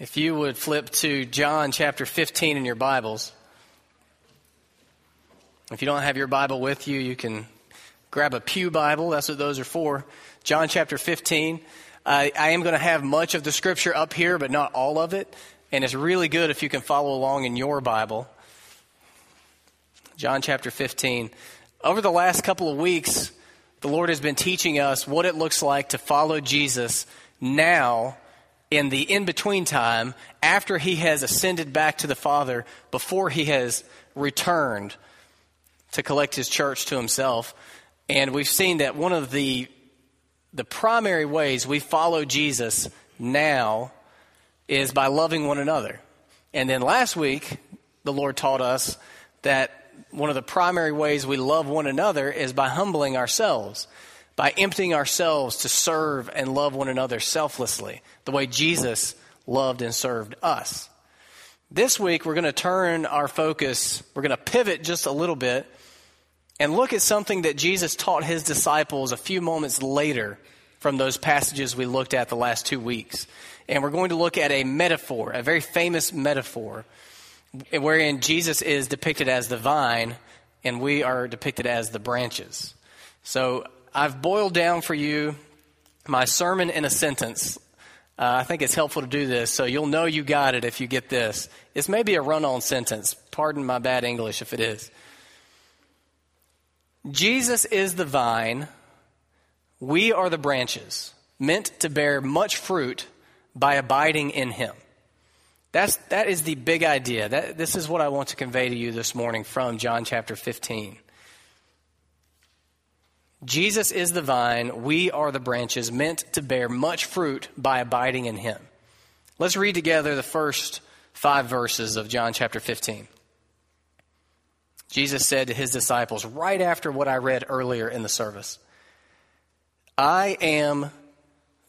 If you would flip to John chapter 15 in your Bibles. If you don't have your Bible with you, you can grab a Pew Bible. That's what those are for. John chapter 15. I am going to have much of the scripture up here, but not all of it. And it's really good if you can follow along in your Bible. John chapter 15. Over the last couple of weeks, the Lord has been teaching us what it looks like to follow Jesus now in the in between time after he has ascended back to the Father, before he has returned to collect his church to himself. And we've seen that one of the, the primary ways we follow Jesus now is by loving one another. And then last week, the Lord taught us that one of the primary ways we love one another is by humbling ourselves by emptying ourselves to serve and love one another selflessly, the way Jesus loved and served us. This week, we're going to turn our focus, we're going to pivot just a little bit and look at something that Jesus taught his disciples a few moments later from those passages we looked at the last two weeks. And we're going to look at a metaphor, a very famous metaphor, wherein Jesus is depicted as the vine and we are depicted as the branches. So I've boiled down for you my sermon in a sentence. Uh, I think it's helpful to do this so you'll know you got it if you get this. It's maybe a run on sentence. Pardon my bad English if it is. Jesus is the vine, we are the branches, meant to bear much fruit by abiding in him. That's, that is the big idea. That, this is what I want to convey to you this morning from John chapter 15. Jesus is the vine, we are the branches meant to bear much fruit by abiding in him. Let's read together the first five verses of John chapter 15. Jesus said to his disciples right after what I read earlier in the service I am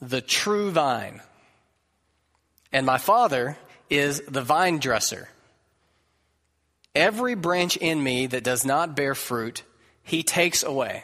the true vine, and my Father is the vine dresser. Every branch in me that does not bear fruit, he takes away.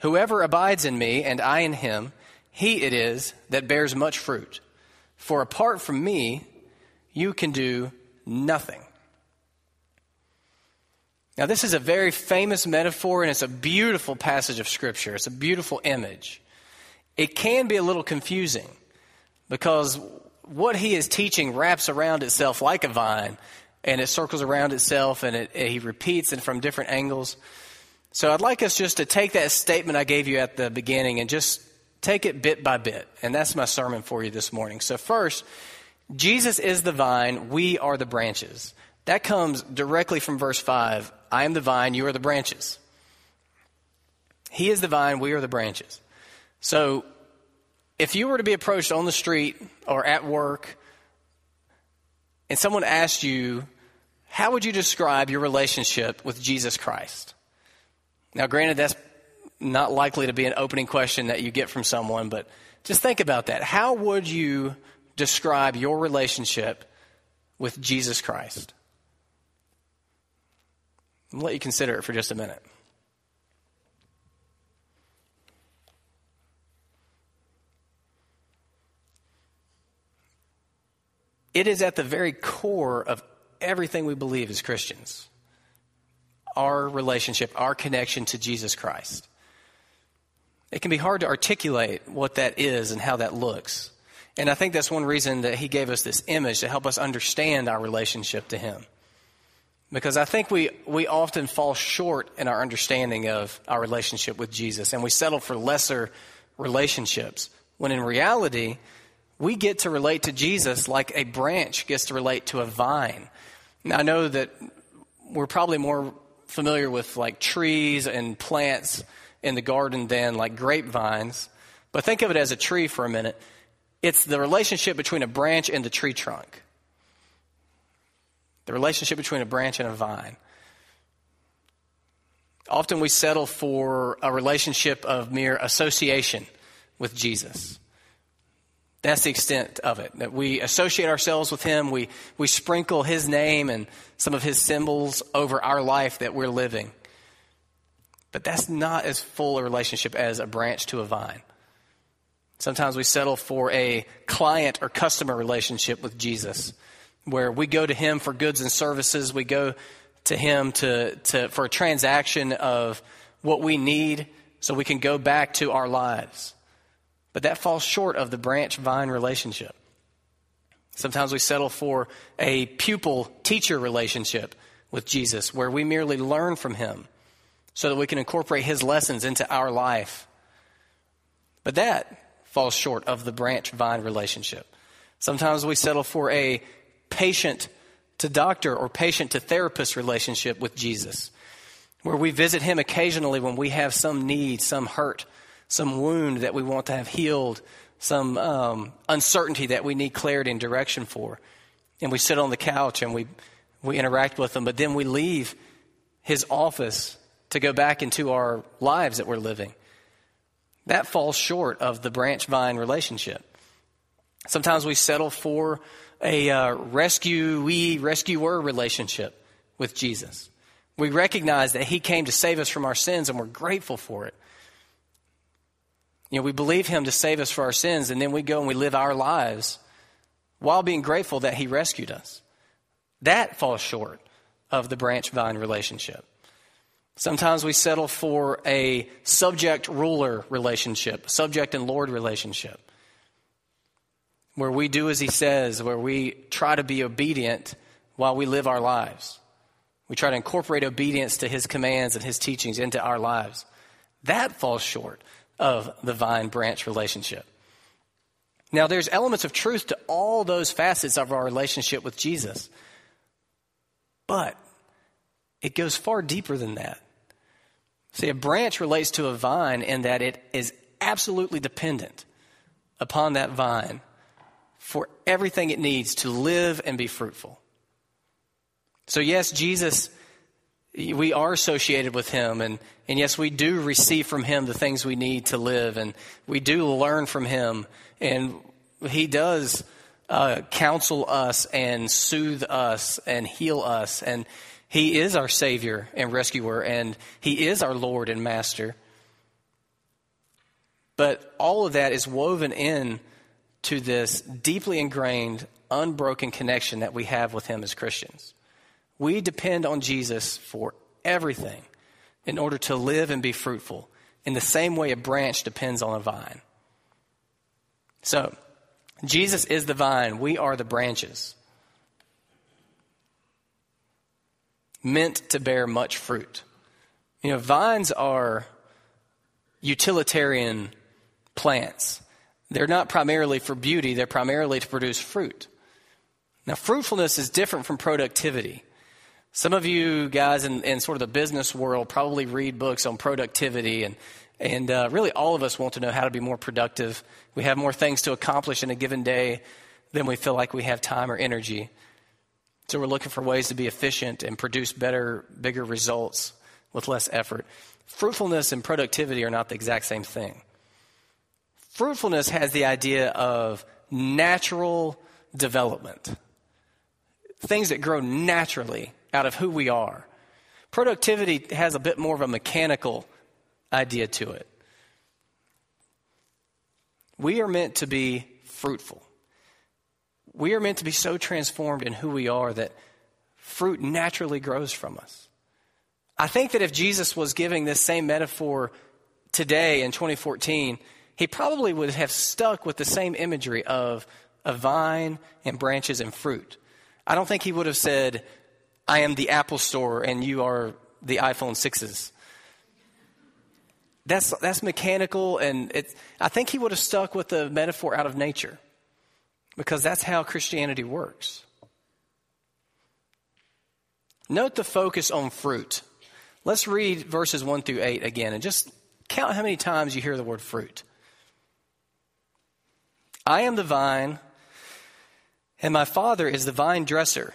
Whoever abides in me and I in him, he it is that bears much fruit. For apart from me, you can do nothing. Now, this is a very famous metaphor, and it's a beautiful passage of Scripture. It's a beautiful image. It can be a little confusing because what he is teaching wraps around itself like a vine, and it circles around itself, and it, he repeats it from different angles. So I'd like us just to take that statement I gave you at the beginning and just take it bit by bit. And that's my sermon for you this morning. So, first, Jesus is the vine, we are the branches. That comes directly from verse 5 I am the vine, you are the branches. He is the vine, we are the branches. So, if you were to be approached on the street or at work and someone asked you, how would you describe your relationship with Jesus Christ? Now, granted, that's not likely to be an opening question that you get from someone, but just think about that. How would you describe your relationship with Jesus Christ? I'll let you consider it for just a minute. It is at the very core of everything we believe as Christians our relationship, our connection to Jesus Christ. It can be hard to articulate what that is and how that looks. And I think that's one reason that he gave us this image to help us understand our relationship to him. Because I think we, we often fall short in our understanding of our relationship with Jesus and we settle for lesser relationships. When in reality, we get to relate to Jesus like a branch gets to relate to a vine. Now, I know that we're probably more familiar with like trees and plants in the garden than like grapevines. But think of it as a tree for a minute. it's the relationship between a branch and the tree trunk. The relationship between a branch and a vine. Often we settle for a relationship of mere association with Jesus. That's the extent of it. That we associate ourselves with Him, we, we sprinkle His name and some of His symbols over our life that we're living. But that's not as full a relationship as a branch to a vine. Sometimes we settle for a client or customer relationship with Jesus, where we go to Him for goods and services, we go to Him to, to, for a transaction of what we need so we can go back to our lives. But that falls short of the branch vine relationship. Sometimes we settle for a pupil teacher relationship with Jesus where we merely learn from him so that we can incorporate his lessons into our life. But that falls short of the branch vine relationship. Sometimes we settle for a patient to doctor or patient to therapist relationship with Jesus, where we visit him occasionally when we have some need, some hurt, some wound that we want to have healed, some um, uncertainty that we need clarity and direction for. And we sit on the couch and we, we interact with them, but then we leave his office to go back into our lives that we're living. That falls short of the branch vine relationship. Sometimes we settle for a uh, rescuee, rescuer relationship with Jesus. We recognize that he came to save us from our sins and we're grateful for it. You know, we believe him to save us for our sins, and then we go and we live our lives while being grateful that he rescued us. That falls short of the branch vine relationship. Sometimes we settle for a subject ruler relationship, subject and Lord relationship, where we do as he says, where we try to be obedient while we live our lives. We try to incorporate obedience to his commands and his teachings into our lives. That falls short of the vine branch relationship. Now, there's elements of truth to all those facets of our relationship with Jesus, but it goes far deeper than that. See, a branch relates to a vine in that it is absolutely dependent upon that vine for everything it needs to live and be fruitful. So, yes, Jesus we are associated with him and, and yes we do receive from him the things we need to live and we do learn from him and he does uh, counsel us and soothe us and heal us and he is our savior and rescuer and he is our lord and master. But all of that is woven in to this deeply ingrained unbroken connection that we have with him as christians we depend on Jesus for everything in order to live and be fruitful, in the same way a branch depends on a vine. So, Jesus is the vine, we are the branches. Meant to bear much fruit. You know, vines are utilitarian plants. They're not primarily for beauty, they're primarily to produce fruit. Now, fruitfulness is different from productivity. Some of you guys in, in, sort of the business world probably read books on productivity, and, and uh, really all of us want to know how to be more productive. We have more things to accomplish in a given day than we feel like we have time or energy. So we're looking for ways to be efficient and produce better, bigger results with less effort. Fruitfulness and productivity are not the exact same thing. Fruitfulness has the idea of natural development, things that grow naturally out of who we are. Productivity has a bit more of a mechanical idea to it. We are meant to be fruitful. We are meant to be so transformed in who we are that fruit naturally grows from us. I think that if Jesus was giving this same metaphor today in 2014, he probably would have stuck with the same imagery of a vine and branches and fruit. I don't think he would have said, I am the Apple Store and you are the iPhone 6s. That's, that's mechanical, and it, I think he would have stuck with the metaphor out of nature because that's how Christianity works. Note the focus on fruit. Let's read verses 1 through 8 again and just count how many times you hear the word fruit. I am the vine, and my Father is the vine dresser.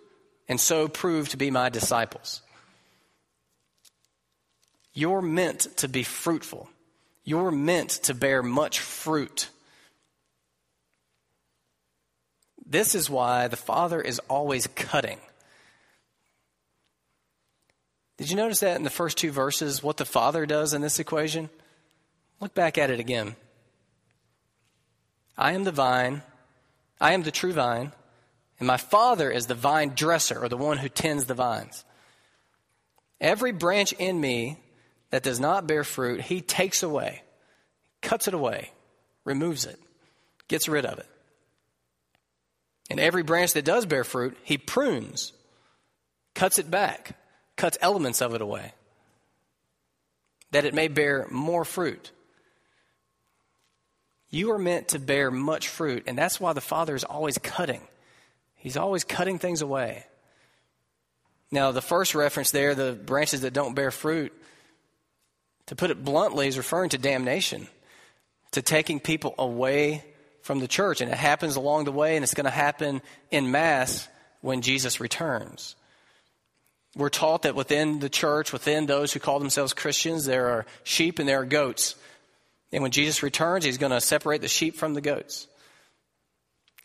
and so prove to be my disciples. You're meant to be fruitful. You're meant to bear much fruit. This is why the Father is always cutting. Did you notice that in the first two verses, what the Father does in this equation? Look back at it again. I am the vine, I am the true vine, and my Father is the vine dresser, or the one who tends the vines. Every branch in me that does not bear fruit, he takes away, cuts it away, removes it, gets rid of it. And every branch that does bear fruit, he prunes, cuts it back, cuts elements of it away, that it may bear more fruit. You are meant to bear much fruit, and that's why the Father is always cutting. He's always cutting things away. Now, the first reference there, the branches that don't bear fruit, to put it bluntly, is referring to damnation, to taking people away from the church. And it happens along the way, and it's going to happen in mass when Jesus returns. We're taught that within the church, within those who call themselves Christians, there are sheep and there are goats. And when Jesus returns, he's going to separate the sheep from the goats.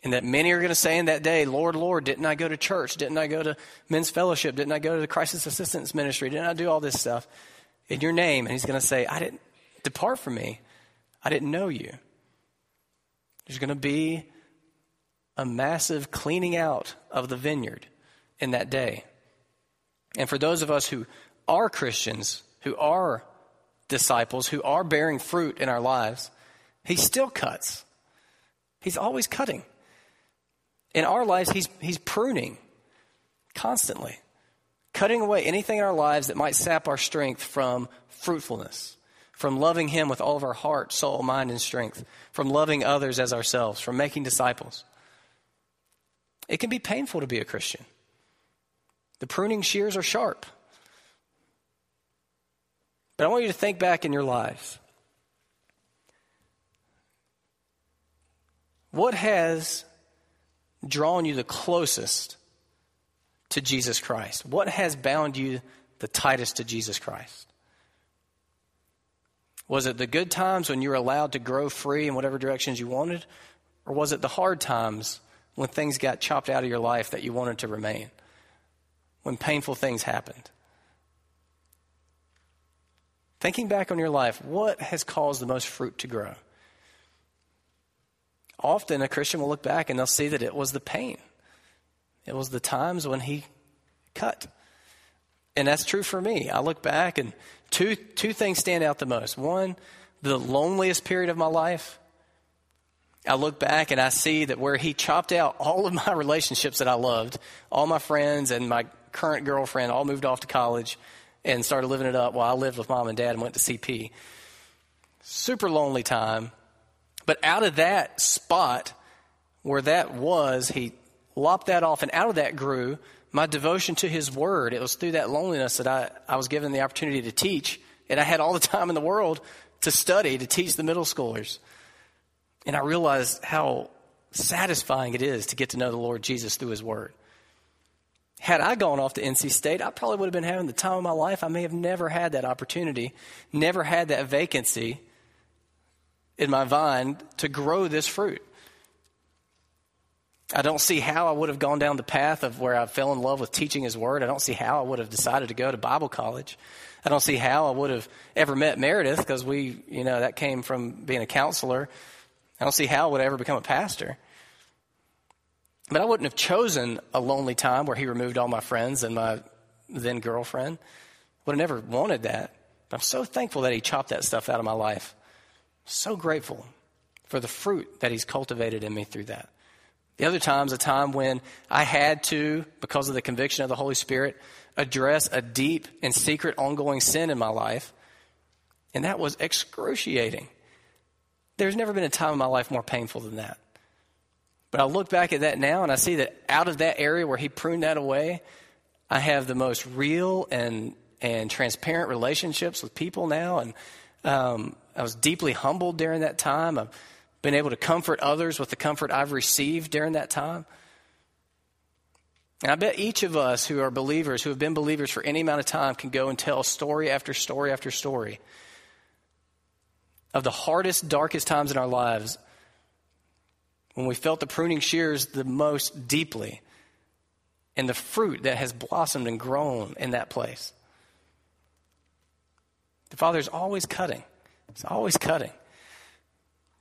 And that many are going to say in that day, Lord, Lord, didn't I go to church? Didn't I go to men's fellowship? Didn't I go to the crisis assistance ministry? Didn't I do all this stuff? in your name. And he's going to say, I didn't depart from me. I didn't know you. There's going to be a massive cleaning out of the vineyard in that day. And for those of us who are Christians, who are disciples, who are bearing fruit in our lives, he still cuts. He's always cutting. In our lives, he's, he's pruning constantly cutting away anything in our lives that might sap our strength from fruitfulness, from loving Him with all of our heart, soul, mind, and strength, from loving others as ourselves, from making disciples. It can be painful to be a Christian. The pruning shears are sharp. But I want you to think back in your lives. What has drawn you the closest to Jesus Christ? What has bound you the tightest to Jesus Christ? Was it the good times when you were allowed to grow free in whatever directions you wanted? Or was it the hard times when things got chopped out of your life that you wanted to remain? When painful things happened? Thinking back on your life, what has caused the most fruit to grow? Often a Christian will look back and they'll see that it was the pain. It was the times when he cut. And that's true for me. I look back and two, two things stand out the most. One, the loneliest period of my life. I look back and I see that where he chopped out all of my relationships that I loved, all my friends and my current girlfriend all moved off to college and started living it up while I lived with mom and dad and went to CP. Super lonely time. But out of that spot where that was, he lopped that off, and out of that grew my devotion to His Word. It was through that loneliness that I, I was given the opportunity to teach, and I had all the time in the world to study, to teach the middle schoolers. And I realized how satisfying it is to get to know the Lord Jesus through His Word. Had I gone off to NC State, I probably would have been having the time of my life. I may have never had that opportunity, never had that vacancy in my vine to grow this fruit. I don't see how I would have gone down the path of where I fell in love with teaching His Word. I don't see how I would have decided to go to Bible college. I don't see how I would have ever met Meredith because we, you know, that came from being a counselor. I don't see how I would ever become a pastor. But I wouldn't have chosen a lonely time where he removed all my friends and my then girlfriend. Would have never wanted that. But I'm so thankful that he chopped that stuff out of my life. So grateful for the fruit that he's cultivated in me through that. The other time's a time when I had to, because of the conviction of the Holy Spirit, address a deep and secret ongoing sin in my life. And that was excruciating. There's never been a time in my life more painful than that. But I look back at that now and I see that out of that area where he pruned that away, I have the most real and, and transparent relationships with people now. And um, I was deeply humbled during that time. I've been able to comfort others with the comfort I've received during that time. And I bet each of us who are believers, who have been believers for any amount of time, can go and tell story after story after story of the hardest, darkest times in our lives when we felt the pruning shears the most deeply and the fruit that has blossomed and grown in that place. The Father is always cutting, He's always cutting.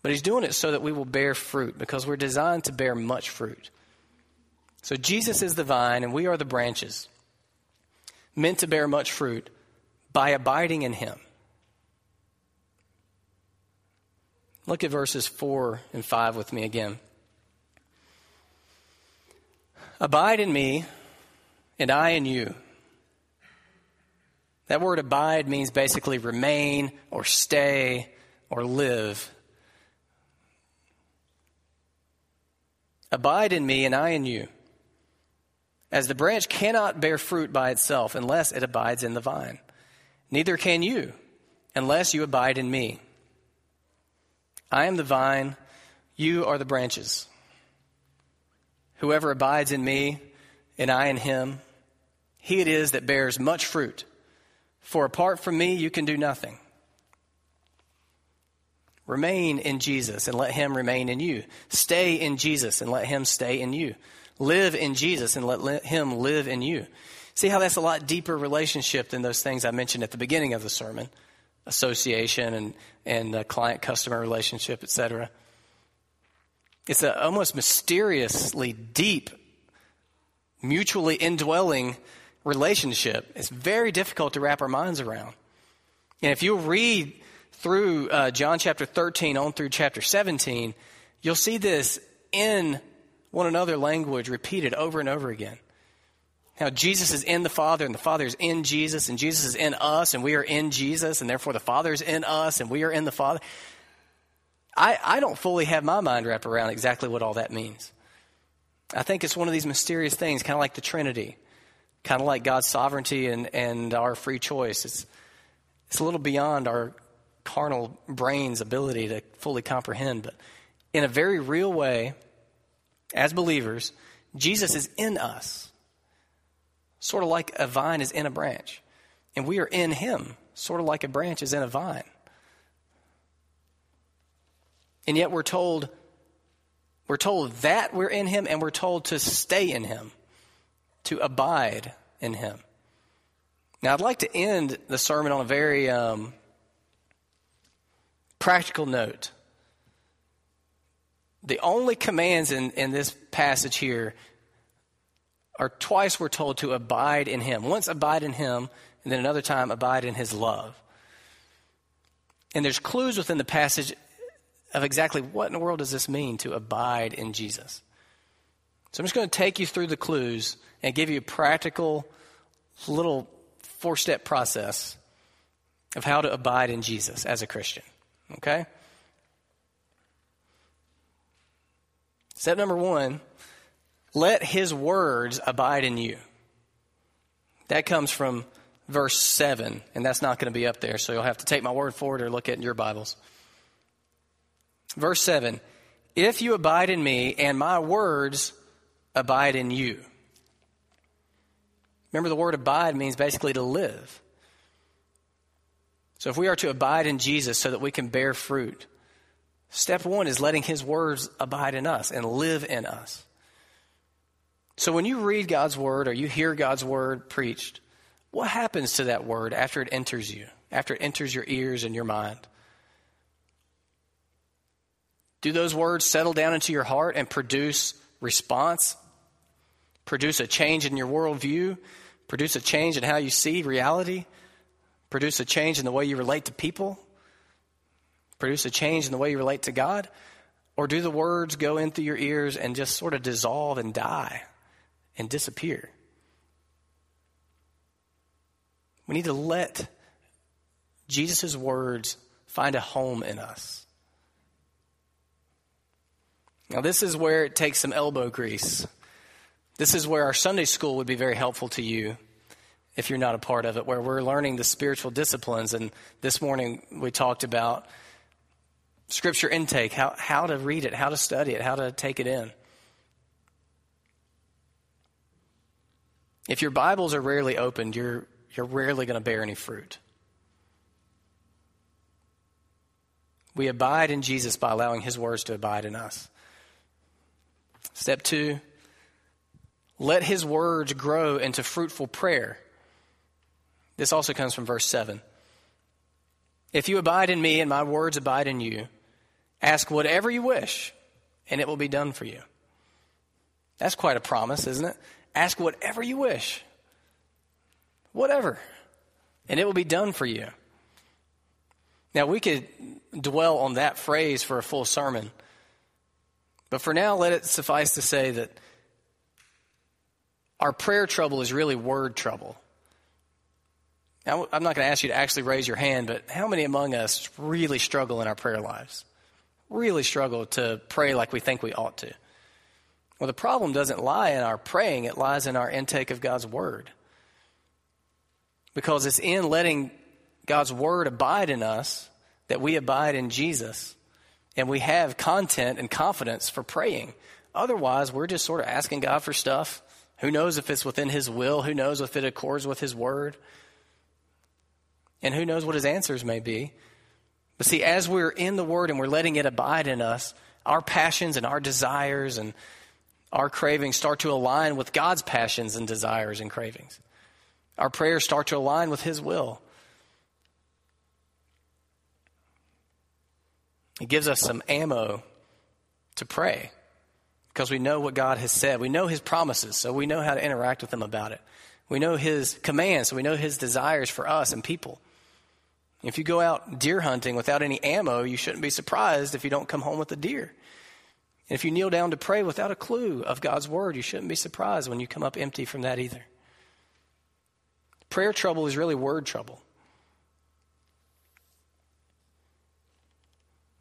But He's doing it so that we will bear fruit because we're designed to bear much fruit. So Jesus is the vine and we are the branches, meant to bear much fruit by abiding in Him. Look at verses 4 and 5 with me again. Abide in me, and I in you. That word abide means basically remain or stay or live. Abide in me, and I in you. As the branch cannot bear fruit by itself unless it abides in the vine, neither can you unless you abide in me. I am the vine, you are the branches. Whoever abides in me and I in him, he it is that bears much fruit. For apart from me, you can do nothing. Remain in Jesus and let him remain in you. Stay in Jesus and let him stay in you. Live in Jesus and let him live in you. See how that's a lot deeper relationship than those things I mentioned at the beginning of the sermon association and, and uh, client customer relationship, etc. It's an almost mysteriously deep, mutually indwelling relationship. It's very difficult to wrap our minds around. And if you read through uh, John chapter 13 on through chapter 17, you'll see this in one another language repeated over and over again. Now, Jesus is in the Father and the Father is in Jesus and Jesus is in us and we are in Jesus and therefore the Father is in us and we are in the Father. I, I don't fully have my mind wrapped around exactly what all that means. I think it's one of these mysterious things, kind of like the Trinity, kind of like God's sovereignty and, and our free choice. It's, it's a little beyond our carnal brain's ability to fully comprehend, but in a very real way, as believers, Jesus is in us, sort of like a vine is in a branch. And we are in him, sort of like a branch is in a vine. And yet we're told we're told that we're in him and we're told to stay in him, to abide in him. Now, I'd like to end the sermon on a very um, practical note. The only commands in, in this passage here are twice we're told to abide in him. Once abide in him, and then another time abide in his love. And there's clues within the passage of exactly what in the world does this mean to abide in Jesus. So I'm just going to take you through the clues and give you a practical little four step process of how to abide in Jesus as a Christian. Okay? Step number one let his words abide in you. That comes from verse 7, and that's not going to be up there, so you'll have to take my word for it or look at your Bibles. Verse 7 If you abide in me and my words abide in you. Remember, the word abide means basically to live. So if we are to abide in Jesus so that we can bear fruit, step one is letting his words abide in us and live in us. So when you read God's word or you hear God's word preached, what happens to that word after it enters you, after it enters your ears and your mind? Do those words settle down into your heart and produce response? Produce a change in your worldview? Produce a change in how you see reality? Produce a change in the way you relate to people? Produce a change in the way you relate to God? Or do the words go in through your ears and just sort of dissolve and die and disappear? We need to let Jesus' words find a home in us. Now, this is where it takes some elbow grease. This is where our Sunday school would be very helpful to you if you're not a part of it, where we're learning the spiritual disciplines. And this morning we talked about scripture intake, how, how to read it, how to study it, how to take it in. If your Bibles are rarely opened, you're, you're rarely going to bear any fruit. We abide in Jesus by allowing his words to abide in us. Step two, let his words grow into fruitful prayer. This also comes from verse 7. If you abide in me and my words abide in you, ask whatever you wish, and it will be done for you. That's quite a promise, isn't it? Ask whatever you wish. Whatever. And it will be done for you. Now, we could dwell on that phrase for a full sermon. But for now, let it suffice to say that our prayer trouble is really word trouble. Now, I'm not going to ask you to actually raise your hand, but how many among us really struggle in our prayer lives? Really struggle to pray like we think we ought to? Well, the problem doesn't lie in our praying, it lies in our intake of God's Word. Because it's in letting God's Word abide in us that we abide in Jesus and we have content and confidence for praying. Otherwise, we're just sort of asking God for stuff. Who knows if it's within His will? Who knows if it accords with His word? And who knows what His answers may be? But see, as we're in the Word and we're letting it abide in us, our passions and our desires and our cravings start to align with God's passions and desires and cravings. Our prayers start to align with His will. It gives us some ammo to pray because we know what God has said. We know His promises, so we know how to interact with Him about it. We know His commands, so we know His desires for us and people. If you go out deer hunting without any ammo, you shouldn't be surprised if you don't come home with a deer. And if you kneel down to pray without a clue of God's word, you shouldn't be surprised when you come up empty from that either. Prayer trouble is really word trouble.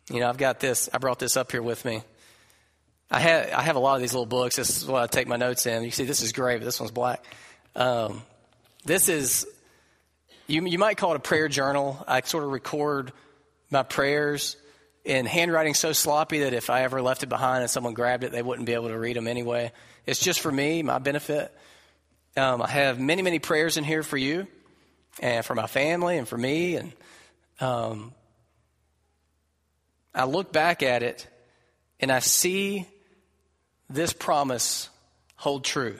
You know, I've got this, I brought this up here with me. I have, I have a lot of these little books. This is what I take my notes in. You see, this is gray, but this one's black. Um, this is, you, you might call it a prayer journal. I sort of record my prayers in handwriting so sloppy that if I ever left it behind and someone grabbed it, they wouldn't be able to read them anyway. It's just for me, my benefit. Um, I have many, many prayers in here for you and for my family and for me. And um, I look back at it and I see this promise hold true.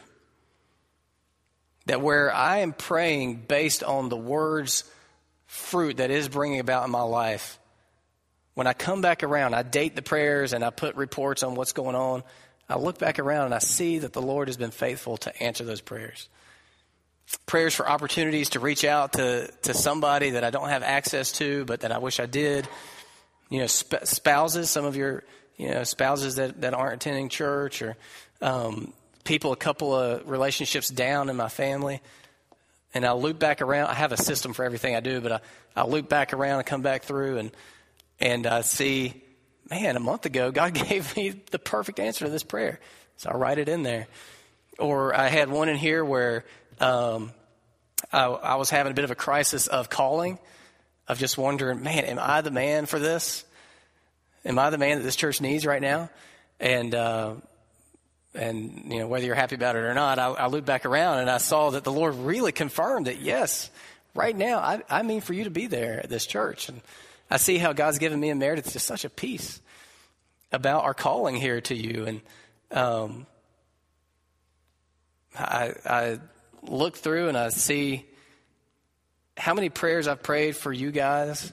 That where I am praying based on the words fruit that is bringing about in my life, when I come back around, I date the prayers and I put reports on what's going on. I look back around and I see that the Lord has been faithful to answer those prayers. Prayers for opportunities to reach out to, to somebody that I don't have access to, but that I wish I did you know, sp- spouses, some of your, you know, spouses that, that aren't attending church or um, people a couple of relationships down in my family. And I'll loop back around. I have a system for everything I do, but I, I'll loop back around and come back through and, and I see, man, a month ago, God gave me the perfect answer to this prayer. So I write it in there. Or I had one in here where um, I, I was having a bit of a crisis of calling of just wondering, man, am I the man for this? Am I the man that this church needs right now? And uh, and you know whether you're happy about it or not, I, I looked back around and I saw that the Lord really confirmed that yes, right now I, I mean for you to be there at this church, and I see how God's given me and Meredith just such a peace about our calling here to you, and um, I, I look through and I see how many prayers I've prayed for you guys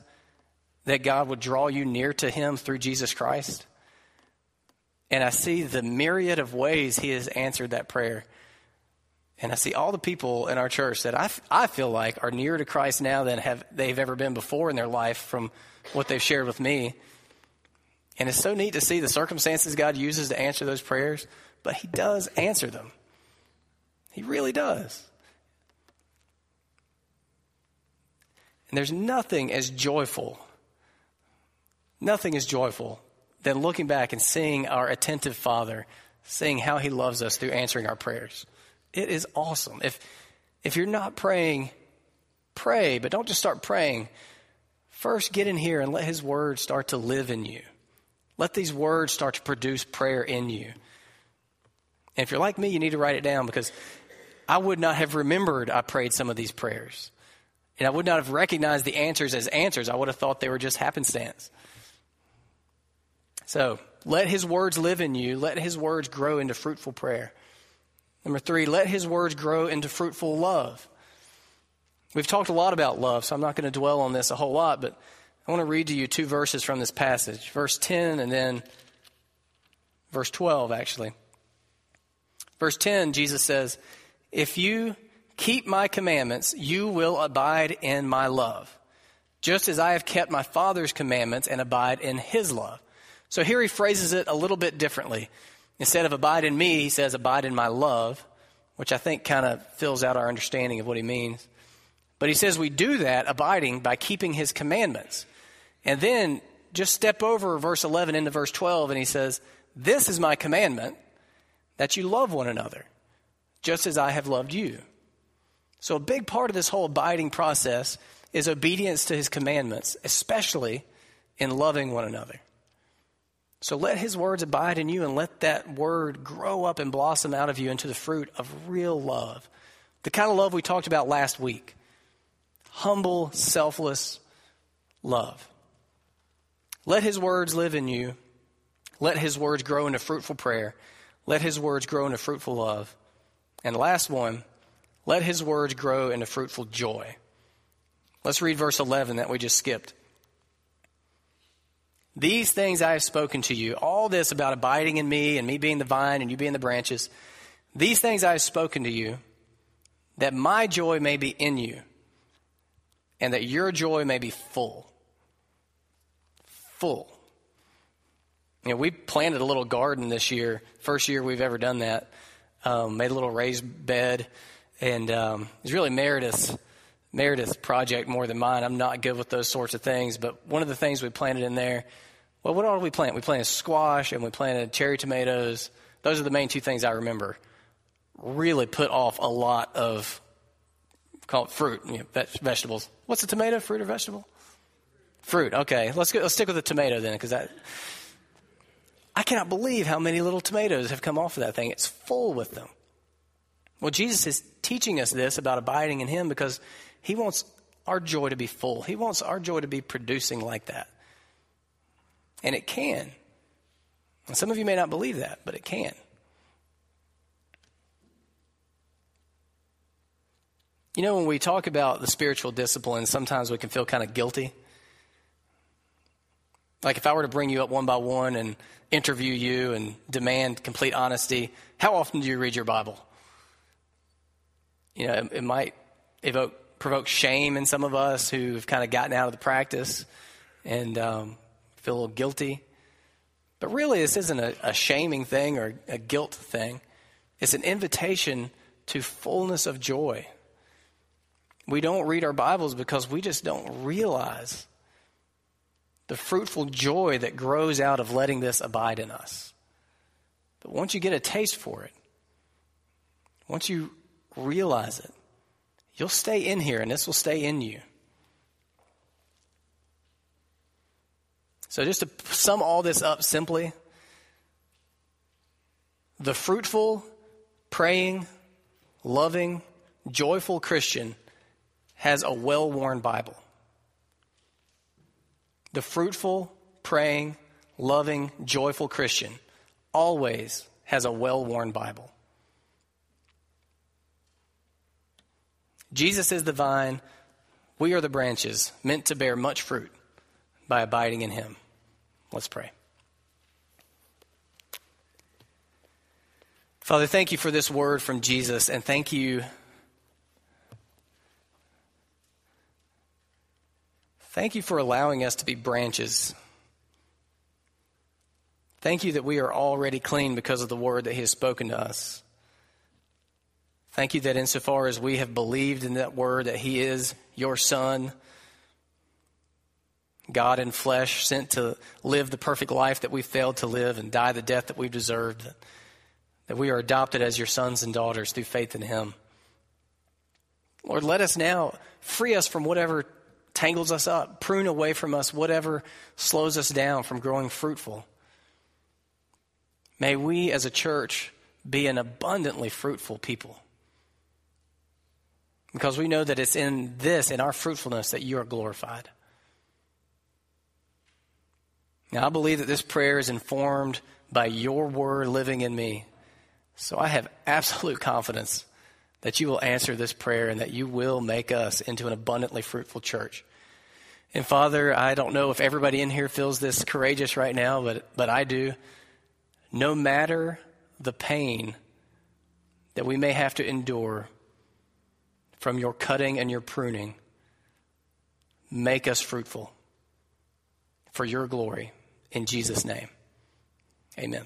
that God would draw you near to Him through Jesus Christ. And I see the myriad of ways He has answered that prayer. And I see all the people in our church that I, I feel like are nearer to Christ now than have they've ever been before in their life from what they've shared with me. And it's so neat to see the circumstances God uses to answer those prayers, but He does answer them. He really does. And there's nothing as joyful, nothing is joyful than looking back and seeing our attentive Father, seeing how He loves us through answering our prayers. It is awesome. If, if you're not praying, pray, but don't just start praying. First, get in here and let His Word start to live in you. Let these words start to produce prayer in you. And if you're like me, you need to write it down because I would not have remembered I prayed some of these prayers. And I would not have recognized the answers as answers. I would have thought they were just happenstance. So let his words live in you. Let his words grow into fruitful prayer. Number three, let his words grow into fruitful love. We've talked a lot about love, so I'm not going to dwell on this a whole lot, but I want to read to you two verses from this passage verse 10 and then verse 12, actually. Verse 10, Jesus says, If you keep my commandments, you will abide in my love, just as I have kept my Father's commandments and abide in his love. So here he phrases it a little bit differently. Instead of abide in me, he says abide in my love, which I think kind of fills out our understanding of what he means. But he says we do that abiding by keeping his commandments. And then just step over verse 11 into verse 12, and he says, This is my commandment that you love one another, just as I have loved you. So, a big part of this whole abiding process is obedience to his commandments, especially in loving one another. So, let his words abide in you and let that word grow up and blossom out of you into the fruit of real love. The kind of love we talked about last week humble, selfless love. Let his words live in you. Let his words grow into fruitful prayer. Let his words grow into fruitful love. And last one, let his words grow into fruitful joy. Let's read verse 11 that we just skipped. These things I have spoken to you, all this about abiding in me and me being the vine and you being the branches, these things I have spoken to you, that my joy may be in you and that your joy may be full full. You know, we planted a little garden this year, first year we've ever done that. Um, made a little raised bed, and um, it's really Meredith's Meredith's project more than mine. I'm not good with those sorts of things, but one of the things we planted in there, well, what all did we plant? We planted squash and we planted cherry tomatoes. Those are the main two things I remember. Really put off a lot of call it fruit, you know, vegetables. What's a tomato, fruit or vegetable? Fruit. Okay, let's go, let's stick with the tomato then, because that. I cannot believe how many little tomatoes have come off of that thing. It's full with them. Well, Jesus is teaching us this about abiding in Him because He wants our joy to be full. He wants our joy to be producing like that. And it can. And some of you may not believe that, but it can. You know, when we talk about the spiritual disciplines, sometimes we can feel kind of guilty. Like if I were to bring you up one by one and interview you and demand complete honesty, how often do you read your Bible? You know, it, it might evoke, provoke shame in some of us who've kind of gotten out of the practice and um, feel a little guilty. But really, this isn't a, a shaming thing or a guilt thing. It's an invitation to fullness of joy. We don't read our Bibles because we just don't realize the fruitful joy that grows out of letting this abide in us. But once you get a taste for it, once you realize it, you'll stay in here and this will stay in you. So, just to sum all this up simply, the fruitful, praying, loving, joyful Christian has a well worn Bible. The fruitful, praying, loving, joyful Christian always has a well worn Bible. Jesus is the vine. We are the branches meant to bear much fruit by abiding in him. Let's pray. Father, thank you for this word from Jesus, and thank you. Thank you for allowing us to be branches. Thank you that we are already clean because of the word that He has spoken to us. Thank you that insofar as we have believed in that word that He is your Son, God in flesh, sent to live the perfect life that we failed to live and die the death that we deserved, that, we are adopted as your sons and daughters through faith in Him. Lord, let us now free us from whatever tangles us up, prune away from us whatever slows us down from growing fruitful. May we as a church be an abundantly fruitful people. Because we know that it's in this, in our fruitfulness, that you are glorified. Now, I believe that this prayer is informed by your word living in me. So I have absolute confidence that you will answer this prayer and that you will make us into an abundantly fruitful church. And Father, I don't know if everybody in here feels this courageous right now, but, but I do. No matter the pain that we may have to endure, from your cutting and your pruning. Make us fruitful for your glory. In Jesus' name, amen.